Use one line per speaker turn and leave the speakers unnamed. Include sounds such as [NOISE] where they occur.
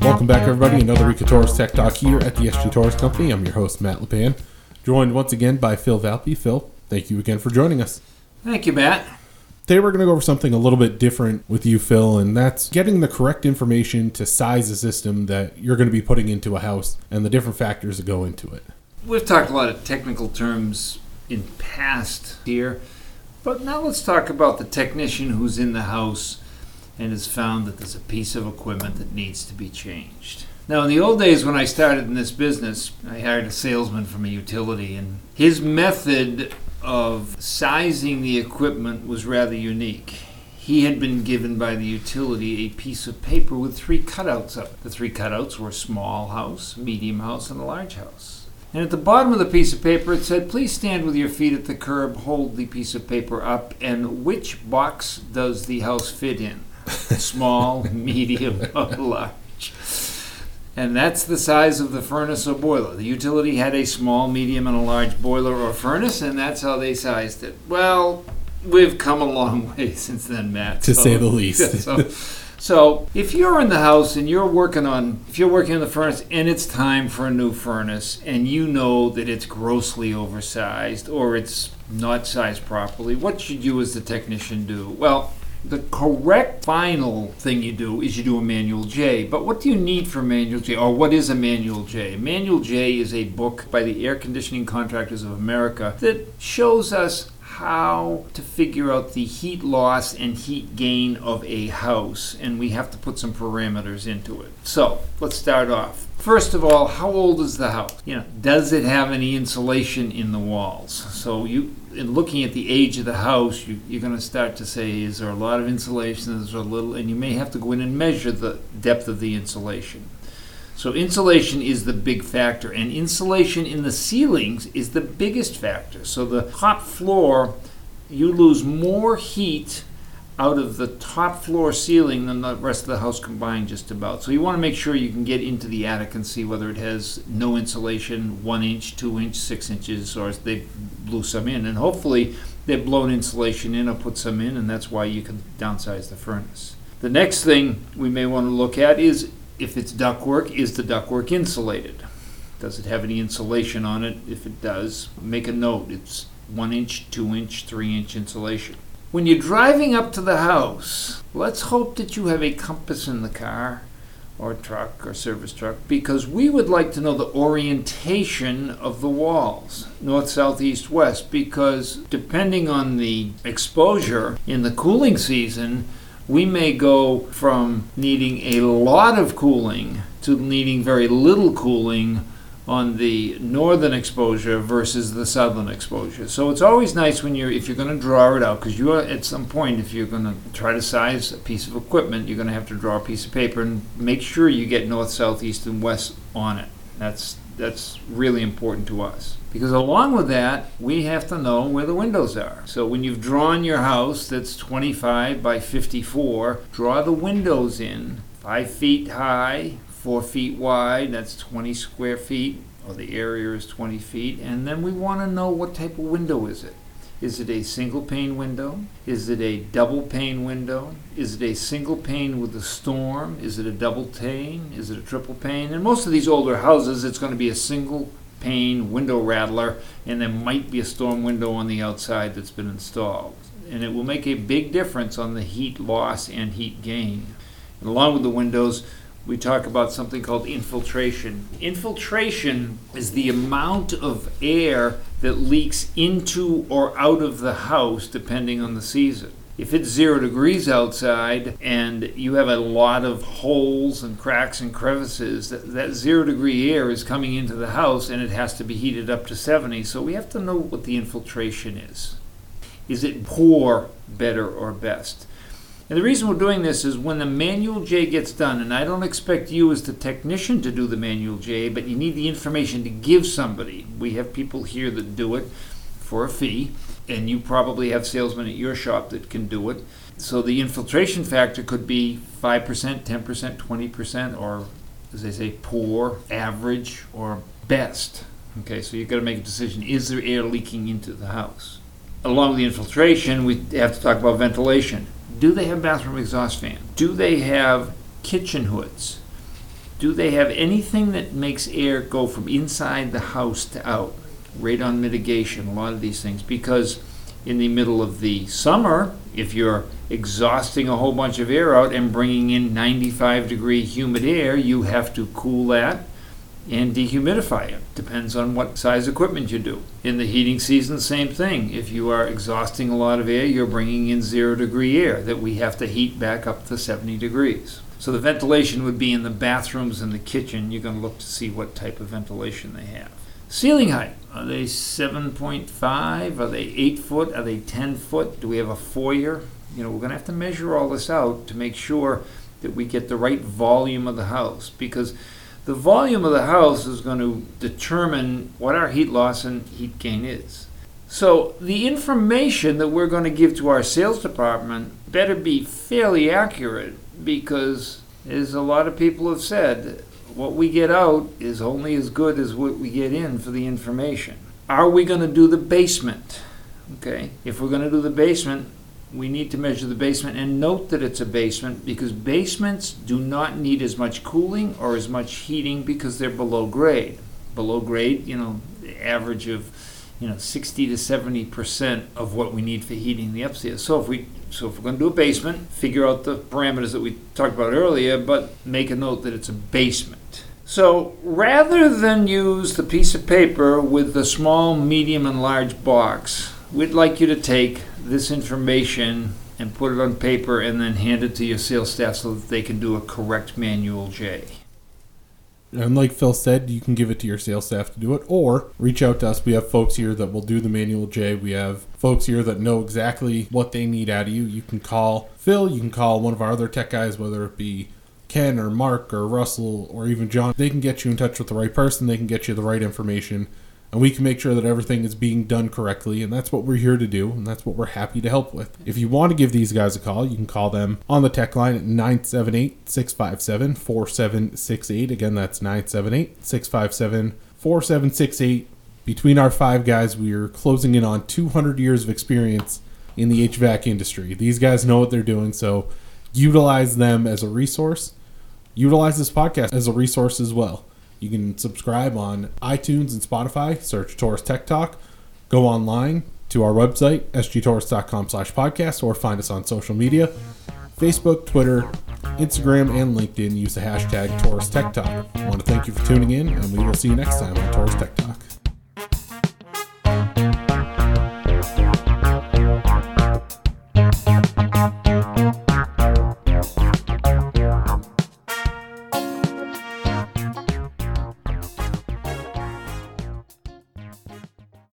Welcome back, everybody. Another week of Torrice Tech Talk here at the SG Torrice Company. I'm your host, Matt LePan, joined once again by Phil Valpy. Phil, thank you again for joining us.
Thank you, Matt.
Today, we're going to go over something a little bit different with you, Phil, and that's getting the correct information to size a system that you're going to be putting into a house and the different factors that go into it.
We've talked a lot of technical terms in past here, but now let's talk about the technician who's in the house and has found that there's a piece of equipment that needs to be changed. Now, in the old days when I started in this business, I hired a salesman from a utility, and his method of sizing the equipment was rather unique. He had been given by the utility a piece of paper with three cutouts of it. The three cutouts were a small house, medium house, and a large house. And at the bottom of the piece of paper, it said, Please stand with your feet at the curb, hold the piece of paper up, and which box does the house fit in? [LAUGHS] Small, medium, [LAUGHS] or large? And that's the size of the furnace or boiler. The utility had a small, medium, and a large boiler or furnace, and that's how they sized it. Well, we've come a long [LAUGHS] way since then, Matt.
To say the least.
so, so if you're in the house and you're working on, if you're working on the furnace and it's time for a new furnace, and you know that it's grossly oversized or it's not sized properly, what should you as the technician do? Well, the correct final thing you do is you do a manual J. But what do you need for manual J? Or what is a manual J? Manual J is a book by the Air Conditioning Contractors of America that shows us how to figure out the heat loss and heat gain of a house, and we have to put some parameters into it. So let's start off. First of all, how old is the house? You know, does it have any insulation in the walls? So you, in looking at the age of the house, you, you're going to start to say, is there a lot of insulation? Is there a little? And you may have to go in and measure the depth of the insulation. So insulation is the big factor, and insulation in the ceilings is the biggest factor. So the top floor, you lose more heat out of the top floor ceiling than the rest of the house combined, just about. So you want to make sure you can get into the attic and see whether it has no insulation, one inch, two inch, six inches, or they blew some in, and hopefully they've blown insulation in or put some in, and that's why you can downsize the furnace. The next thing we may want to look at is if it's ductwork, is the ductwork insulated? Does it have any insulation on it? If it does, make a note. It's one inch, two inch, three inch insulation. When you're driving up to the house, let's hope that you have a compass in the car or truck or service truck because we would like to know the orientation of the walls north, south, east, west because depending on the exposure in the cooling season, we may go from needing a lot of cooling to needing very little cooling on the northern exposure versus the southern exposure. So it's always nice when you're if you're going to draw it out because you are at some point if you're going to try to size a piece of equipment, you're going to have to draw a piece of paper and make sure you get north, south, east, and west on it. That's that's really important to us. Because along with that, we have to know where the windows are. So when you've drawn your house that's 25 by 54, draw the windows in 5 feet high, 4 feet wide, that's 20 square feet, or the area is 20 feet. And then we want to know what type of window is it. Is it a single pane window? Is it a double pane window? Is it a single pane with a storm? Is it a double pane? Is it a triple pane? In most of these older houses, it's going to be a single pane window rattler, and there might be a storm window on the outside that's been installed. And it will make a big difference on the heat loss and heat gain. And along with the windows, we talk about something called infiltration. Infiltration is the amount of air that leaks into or out of the house depending on the season. If it's zero degrees outside and you have a lot of holes and cracks and crevices, that, that zero degree air is coming into the house and it has to be heated up to 70. So we have to know what the infiltration is. Is it poor, better, or best? And the reason we're doing this is when the manual J gets done, and I don't expect you as the technician to do the manual J, but you need the information to give somebody. We have people here that do it for a fee, and you probably have salesmen at your shop that can do it. So the infiltration factor could be 5%, 10%, 20%, or as they say, poor, average, or best. Okay, so you've got to make a decision is there air leaking into the house? Along with the infiltration, we have to talk about ventilation Do they have bathroom exhaust fan? Do they have kitchen hoods? Do they have anything that makes air go from inside the house to out? Radon mitigation, a lot of these things. Because in the middle of the summer, if you're exhausting a whole bunch of air out and bringing in 95 degree humid air, you have to cool that and dehumidify it. Depends on what size equipment you do. In the heating season, same thing. If you are exhausting a lot of air, you're bringing in zero degree air that we have to heat back up to 70 degrees. So the ventilation would be in the bathrooms and the kitchen. You're going to look to see what type of ventilation they have. Ceiling height. Are they 7.5? Are they 8 foot? Are they 10 foot? Do we have a foyer? You know, we're going to have to measure all this out to make sure that we get the right volume of the house because the volume of the house is going to determine what our heat loss and heat gain is. So the information that we're going to give to our sales department better be fairly accurate because as a lot of people have said, what we get out is only as good as what we get in for the information. Are we going to do the basement? Okay, if we're going to do the basement, we need to measure the basement and note that it's a basement because basements do not need as much cooling or as much heating because they're below grade. Below grade, you know, the average of you know 60 to 70 percent of what we need for heating the upstairs. So if we so if we're going to do a basement, figure out the parameters that we talked about earlier, but make a note that it's a basement. So rather than use the piece of paper with the small, medium, and large box, we'd like you to take this information and put it on paper and then hand it to your sales staff so that they can do a correct manual J.
And like Phil said, you can give it to your sales staff to do it, or reach out to us. We have folks here that will do the manual J. We have folks here that know exactly what they need out of you. You can call Phil, you can call one of our other tech guys, whether it be Ken or Mark or Russell or even John. They can get you in touch with the right person, they can get you the right information. And we can make sure that everything is being done correctly. And that's what we're here to do. And that's what we're happy to help with. If you want to give these guys a call you can call them on the tech line at 978-657-4768 again that's 978-657-4768 between our five guys we are closing in on 200 years of experience in the hvac industry. These guys know what they're doing so utilize them as a resource utilize this podcast as a resource as well you can subscribe on iTunes and Spotify. Search Torrice Tech Talk. Go online to our website, sgtorrice.com slash podcast, or find us on social media Facebook, Twitter, Instagram, and LinkedIn. Use the hashtag Torrice Tech Talk. I want to thank you for tuning in, and we will see you next time on Torrice Tech Talk.